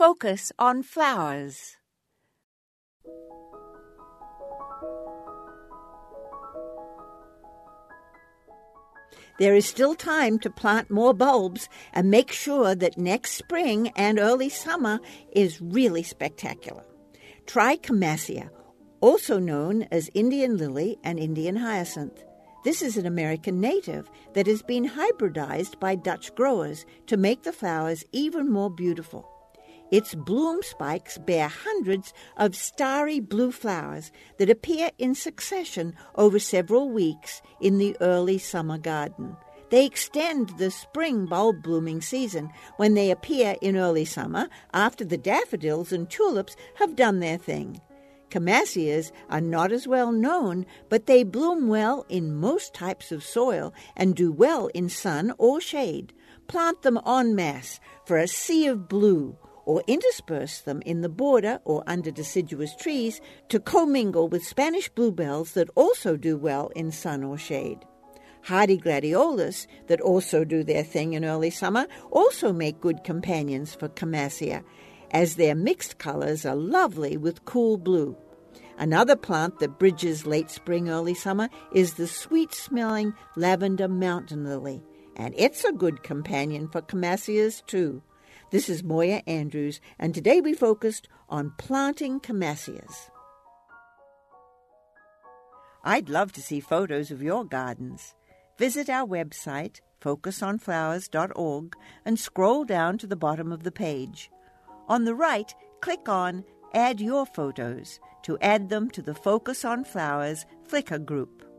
Focus on flowers. There is still time to plant more bulbs and make sure that next spring and early summer is really spectacular. Try Camassia, also known as Indian lily and Indian hyacinth. This is an American native that has been hybridized by Dutch growers to make the flowers even more beautiful. Its bloom spikes bear hundreds of starry blue flowers that appear in succession over several weeks in the early summer garden. They extend the spring bulb blooming season when they appear in early summer after the daffodils and tulips have done their thing. Camassias are not as well known, but they bloom well in most types of soil and do well in sun or shade. Plant them en masse for a sea of blue or intersperse them in the border or under deciduous trees to commingle with Spanish bluebells that also do well in sun or shade. Hardy gladiolus, that also do their thing in early summer, also make good companions for Camassia, as their mixed colors are lovely with cool blue. Another plant that bridges late spring, early summer is the sweet smelling lavender mountain lily, and it's a good companion for Camassias too. This is Moya Andrews, and today we focused on planting Camassias. I'd love to see photos of your gardens. Visit our website, focusonflowers.org, and scroll down to the bottom of the page. On the right, click on Add Your Photos to add them to the Focus on Flowers Flickr group.